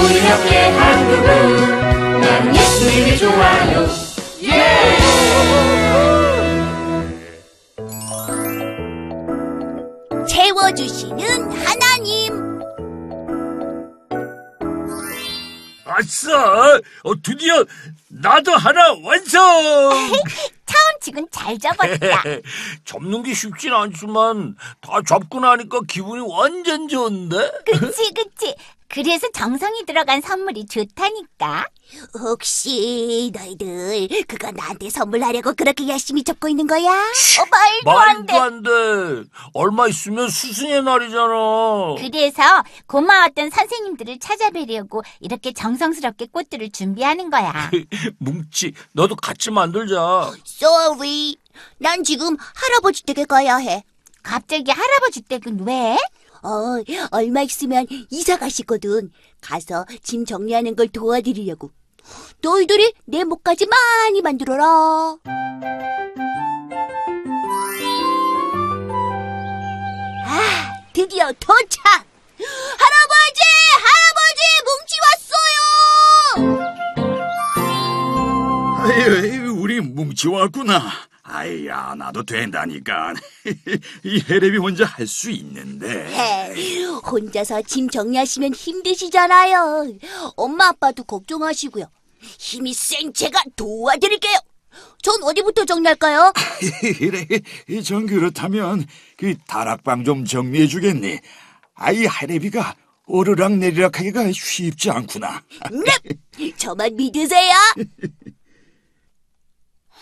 우리 함께 한국은 나는 예수님이 좋아요 예! 채워주시는 하나님. 아싸! 어, 드디어 나도 하나 완성! 차원칙은 잘 접었다. 접는 게 쉽진 않지만 다 접고 나니까 기분이 완전 좋은데? 그치, 그치. 그래서 정성이 들어간 선물이 좋다니까. 혹시 너희들 그거 나한테 선물하려고 그렇게 열심히 접고 있는 거야? 어, 말도 안 돼. 말도 안 돼. 얼마 있으면 스승의 날이잖아. 그래서 고마웠던 선생님들을 찾아뵈려고 이렇게 정성스럽게 꽃들을 준비하는 거야. 뭉치, 너도 같이 만들자. Sorry. 난 지금 할아버지 댁에 가야 해. 갑자기 할아버지 댁은 왜? 어, 얼마 있으면 이사 가시거든. 가서 짐 정리하는 걸 도와드리려고. 너희들이 내 목까지 많이 만들어라. 아, 드디어 도착! 할아버지! 할아버지! 뭉치 왔어요! 아유, 우리 뭉치 왔구나. 아이야, 나도 된다니까. 이 해랩이 혼자 할 수 있는데. 헤, 혼자서 짐 정리하시면 힘드시잖아요. 엄마 아빠도 걱정하시고요. 힘이 센 제가 도와드릴게요. 전 어디부터 정리할까요? 그래, 전 그렇다면 그 다락방 좀 정리해 주겠니? 아이 해랩이가 오르락 내리락 하기가 쉽지 않구나. 네, 저만 믿으세요.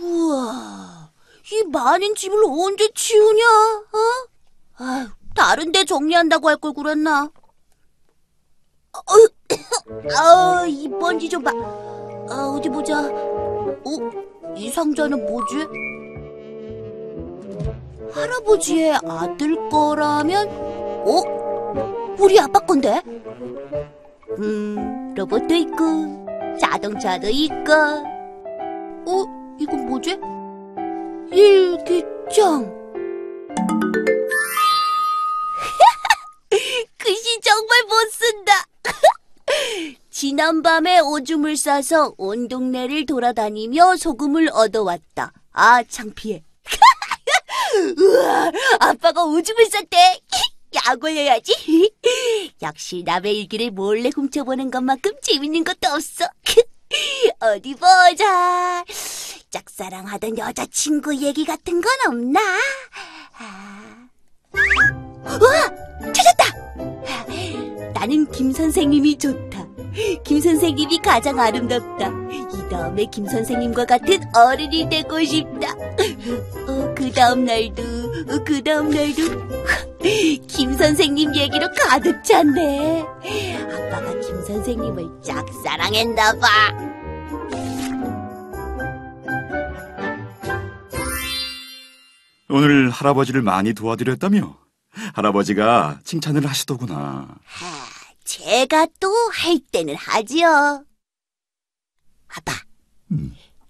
우와, 이 많은 짐을 언제 치우냐? 어? 아유, 다른 데 정리한다고 할 걸 그랬나? 어, 아, 이 먼지 좀 봐. 아, 어디 보자. 어, 이 상자는 뭐지? 할아버지의 아들 거라면, 어? 우리 아빠 건데? 음, 로봇도 있고, 자동차도 있고. 어, 이건 뭐지? 일기장. 글씨 정말 못 쓴다. 지난밤에 오줌을 싸서 온 동네를 돌아다니며 소금을 얻어왔다. 아, 창피해. 우와, 아빠가 오줌을 쌌대. 약 올려야지. 역시 남의 일기를 몰래 훔쳐보는 것만큼 재밌는 것도 없어. 어디 보자. 짝사랑하던 여자친구 얘기 같은 건 없나? 아. 우와! 찾았다! 나는 김 선생님이 좋다. 김 선생님이 가장 아름답다. 이 다음에 김 선생님과 같은 어른이 되고 싶다. 어, 그 다음 날도, 어, 그 다음 날도. 김 선생님 얘기로 가득 찼네. 아빠가 김 선생님을 짝사랑했나 봐. 오늘 할아버지를 많이 도와드렸다며? 할아버지가 칭찬을 하시더구나. 아, 제가 또 할 때는 하지요. 아빠, 음.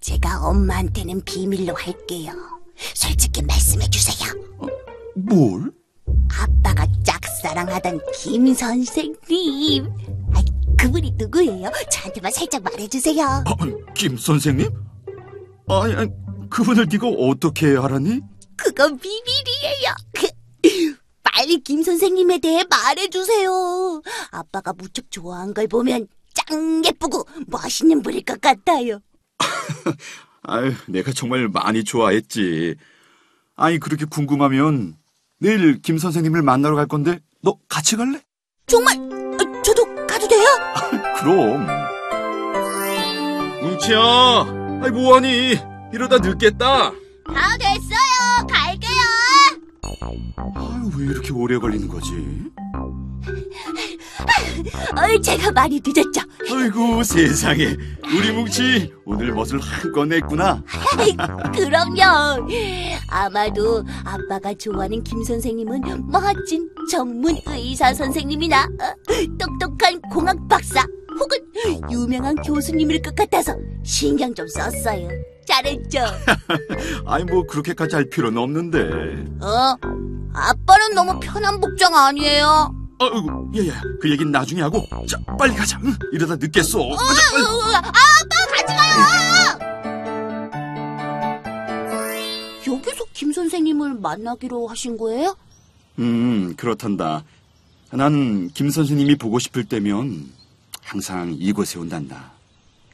제가 엄마한테는 비밀로 할게요. 솔직히 말씀해 주세요. 뭘? 아빠가 짝사랑하던 김 선생님. 아, 그분이 누구예요? 저한테만 살짝 말해주세요. 어, 김 선생님? 아니, 아니, 그분을 네가 어떻게 알았니? 그건 비밀이에요. 빨리 김 선생님에 대해 말해주세요. 아빠가 무척 좋아한 걸 보면 짱 예쁘고 멋있는 분일 것 같아요. 아유, 내가 정말 많이 좋아했지. 아니, 그렇게 궁금하면 내일 김 선생님을 만나러 갈 건데 너 같이 갈래? 정말 어, 저도 가도 돼요? 그럼. 뭉치야, 아이 뭐하니? 이러다 늦겠다. 다 됐어요. 갈게요. 아유, 왜 이렇게 오래 걸리는 거지? 어이, 제가 많이 늦었죠. 아이고 세상에, 우리 뭉치 오늘 멋을 한껏 냈구나. 그럼요. 아마도 아빠가 좋아하는 김 선생님은 멋진 전문 의사 선생님이나 어, 똑똑한 공학 박사 혹은 유명한 교수님일 것 같아서 신경 좀 썼어요. 잘했죠? 아니 뭐 그렇게까지 할 필요는 없는데. 어? 아빠는 너무 편한 복장 아니에요? 아이고, 야야, 그 얘긴 나중에 하고. 자, 빨리 가자. 응, 이러다 늦겠어. 가자, 빨리. 여기서 김 선생님을 만나기로 하신 거예요? 음, 그렇단다. 난 김 선생님이 보고 싶을 때면 항상 이곳에 온단다.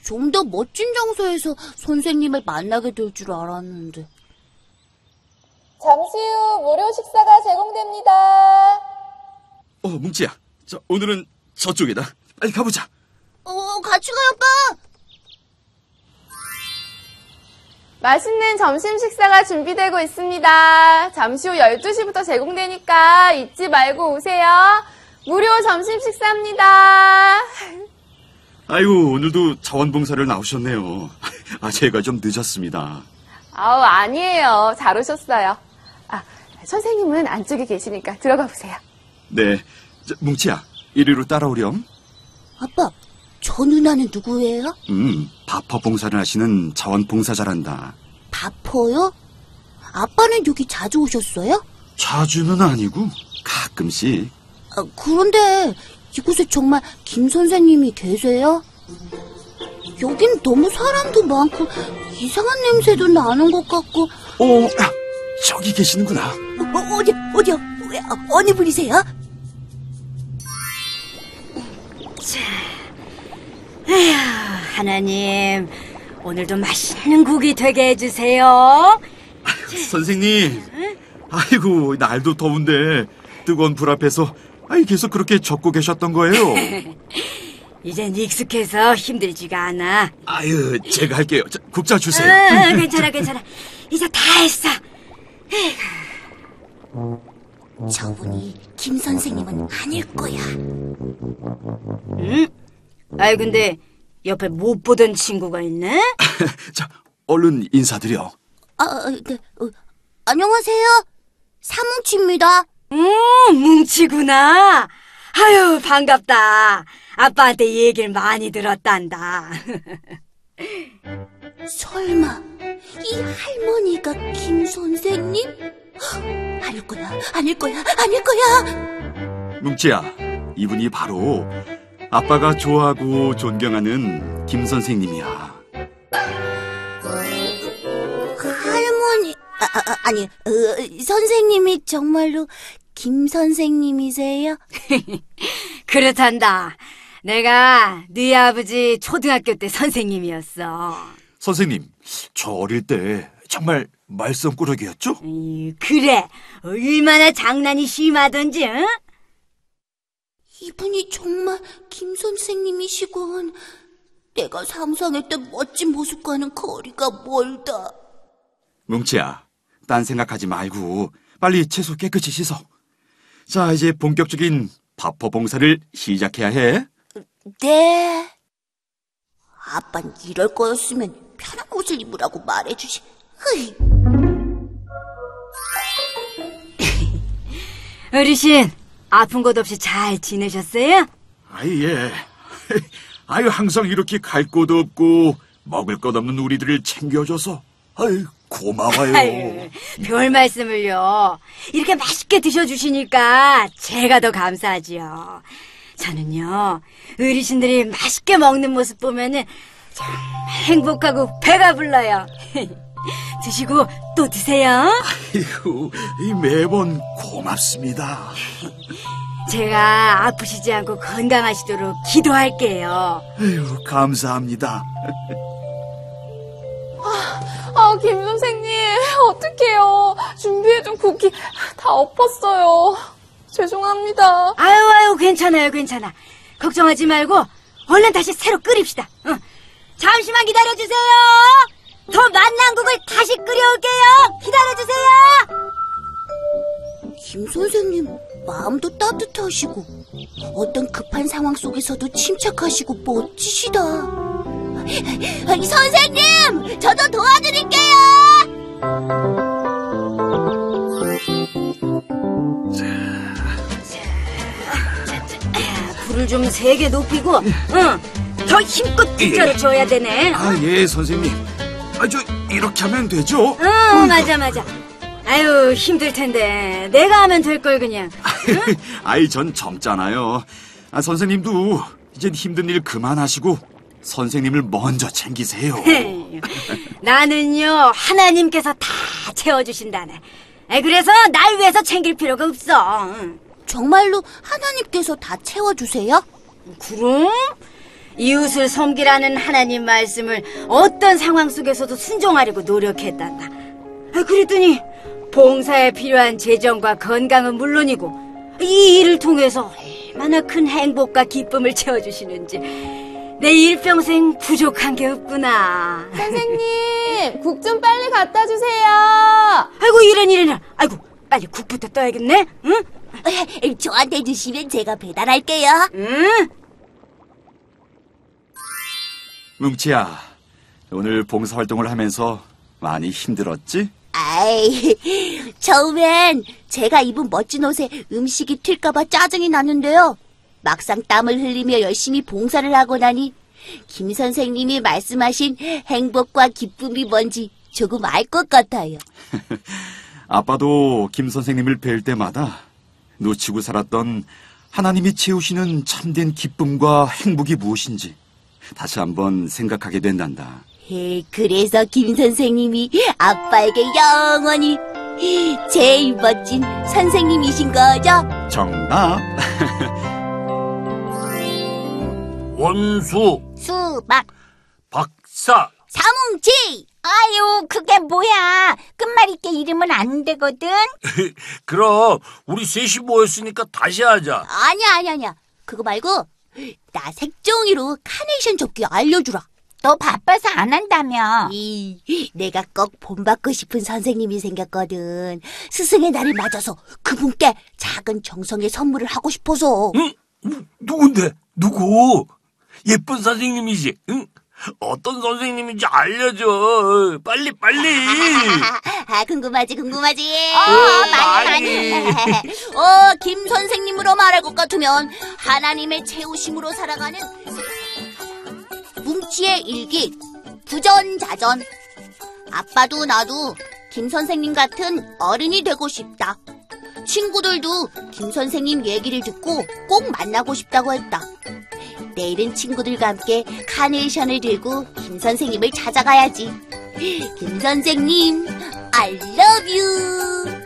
좀 더 멋진 장소에서 선생님을 만나게 될 줄 알았는데. 잠시 후 무료 식사가 제공됩니다. 어, 뭉치야. 자, 오늘은 저쪽이다. 빨리 가보자. 어, 같이 가요, 아빠! 맛있는 점심 식사가 준비되고 있습니다. 잠시 후 12시부터 제공되니까 잊지 말고 오세요. 무료 점심 식사입니다. 아이고, 오늘도 자원봉사를 나오셨네요. 아, 제가 좀 늦었습니다. 아우, 아니에요. 잘 오셨어요. 아, 선생님은 안쪽에 계시니까 들어가 보세요. 네. 저, 뭉치야, 이리로 따라오렴. 아빠, 저 누나는 누구예요? 음, 바퍼 봉사를 하시는 자원봉사자란다. 바퍼요? 아빠는 여기 자주 오셨어요? 자주는 아니고, 가끔씩. 아, 그런데 이곳에 정말 김 선생님이 계세요? 여긴 너무 사람도 많고 이상한 냄새도 나는 것 같고 어, 아, 저기 계시는구나. 어, 어디 어디요? 왜, 어, 어느 분이세요? 하나님, 오늘도 맛있는 국이 되게 해주세요. 선생님. 아이고, 날도 더운데, 뜨거운 불 앞에서, 아이, 계속 그렇게 적고 계셨던 거예요. 이젠 익숙해서 힘들지가 않아. 아유, 제가 할게요. 자, 국자 주세요. 아, 괜찮아, 괜찮아. 이제 다 했어. 저분이 김 선생님은 아닐 거야. 아이, 근데 옆에 못 보던 친구가 있네? 자, 얼른 인사드려. 아, 아, 네. 어, 안녕하세요. 사뭉치입니다. 음, 뭉치구나. 아유, 반갑다. 아빠한테 얘기를 많이 들었단다. 설마 이 할머니가 김 선생님? 아닐 거야, 아닐 거야, 아닐 거야. 뭉치야, 이분이 바로 아빠가 좋아하고 존경하는 김 선생님이야. 할머니, 아, 아, 아니, 어, 선생님이 정말로 김 선생님이세요? 그렇단다. 내가 네 아버지 초등학교 때 선생님이었어. 선생님, 저 어릴 때 정말 말썽꾸러기였죠? 이, 그래. 얼마나 장난이 심하던지, 응? 이분이 정말 김 선생님이시군. 내가 상상했던 멋진 모습과는 거리가 멀다. 뭉치야, 딴 생각하지 말고 빨리 채소 깨끗이 씻어. 자, 이제 본격적인 바퍼 봉사를 시작해야 해. 네. 아빤 이럴 거였으면 편한 옷을 입으라고 말해주지. 흐이. 어르신, 아픈 곳 없이 잘 지내셨어요? 아이, 예. 아유, 항상 이렇게 갈 곳 없고 먹을 것 없는 우리들을 챙겨줘서 아이, 고마워요. 아유, 별 말씀을요. 이렇게 맛있게 드셔주시니까 제가 더 감사하지요. 저는요, 어르신들이 맛있게 먹는 모습 보면은 정말 행복하고 배가 불러요. 드시고 또 드세요. 아이고, 이 매번 고맙습니다. 제가 아프시지 않고 건강하시도록 기도할게요. 아유, 감사합니다. 아, 김 선생님, 어떡해요. 준비해둔 국이 다 엎었어요. 죄송합니다. 아유, 아유, 괜찮아요, 괜찮아. 걱정하지 말고 얼른 다시 새로 끓입시다. 응. 잠시만 기다려주세요. 더 맛난 국을 다시 끓여올게요. 기다려주세요. 김 선생님 마음도 따뜻하시고 어떤 급한 상황 속에서도 침착하시고 멋지시다. 선생님, 저도 도와드릴게요. 불을 좀 세게 높이고, 응. 더 힘껏 국자를 줘야 되네. 아, 예, 선생님. 아, 저, 이렇게 하면 되죠? 응, 맞아, 맞아. 아유, 힘들 텐데. 내가 하면 될 걸, 그냥. 아이, 전 젊잖아요. 아, 선생님도 이젠 힘든 일 그만하시고 선생님을 먼저 챙기세요. 나는요 하나님께서 다 채워주신다네. 에, 그래서 날 위해서 챙길 필요가 없어. 응. 정말로 하나님께서 다 채워주세요? 그럼 이웃을 섬기라는 하나님 말씀을 어떤 상황 속에서도 순종하려고 노력했단다. 아, 그랬더니 봉사에 필요한 재정과 건강은 물론이고 이 일을 통해서 얼마나 큰 행복과 기쁨을 채워주시는지 내 일평생 부족한 게 없구나. 선생님, 국 좀 빨리 갖다 주세요. 아이고 이런 이런 아이고 빨리 국부터 떠야겠네. 응? 저한테 주시면 제가 배달할게요. 응? 뭉치야, 오늘 봉사활동을 하면서 많이 힘들었지? 아이, 처음엔 제가 입은 멋진 옷에 음식이 튈까봐 짜증이 났는데요. 막상 땀을 흘리며 열심히 봉사를 하고 나니 김 선생님이 말씀하신 행복과 기쁨이 뭔지 조금 알 것 같아요. 아빠도 김 선생님을 뵐 때마다 놓치고 살았던 하나님이 채우시는 참된 기쁨과 행복이 무엇인지 다시 한번 생각하게 된단다. 에, 그래서 김 선생님이 아빠에게 영원히 제일 멋진 선생님이신 거죠? 정답! 원수, 수박, 박사, 사뭉치! 아유, 그게 뭐야. 끝말잇기 이름은 안 되거든. 그럼 우리 셋이 모였으니까 다시 하자. 아니야, 아니야, 아니야. 그거 말고 나 색종이로 카네이션 접기 알려주라. 너 바빠서 안 한다며. 이, 내가 꼭 본받고 싶은 선생님이 생겼거든. 스승의 날을 맞아서 그분께 작은 정성의 선물을 하고 싶어서. 응? 누- 누군데? 누구? 예쁜 선생님이지? 응? 어떤 선생님인지 알려줘. 빨리, 빨리. 아, 궁금하지, 궁금하지. 어, 많이, 많이. 어, 김 선생님으로 말할 것 같으면 하나님의 채우심으로 살아가는 뭉치의 일기, 부전자전. 아빠도 나도 김 선생님 같은 어른이 되고 싶다. 친구들도 김 선생님 얘기를 듣고 꼭 만나고 싶다고 했다. 내일은 친구들과 함께 카네이션을 들고 김 선생님을 찾아가야지. 김 선생님, I love you.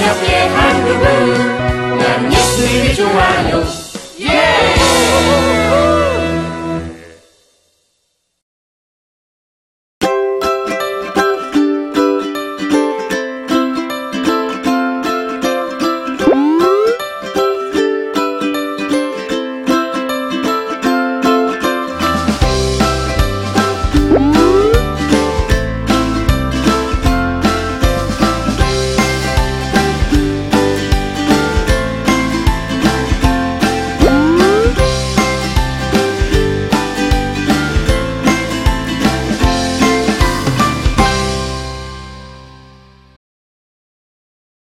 즐겁게 한국을 난 예수님이 좋아요 예! Yeah!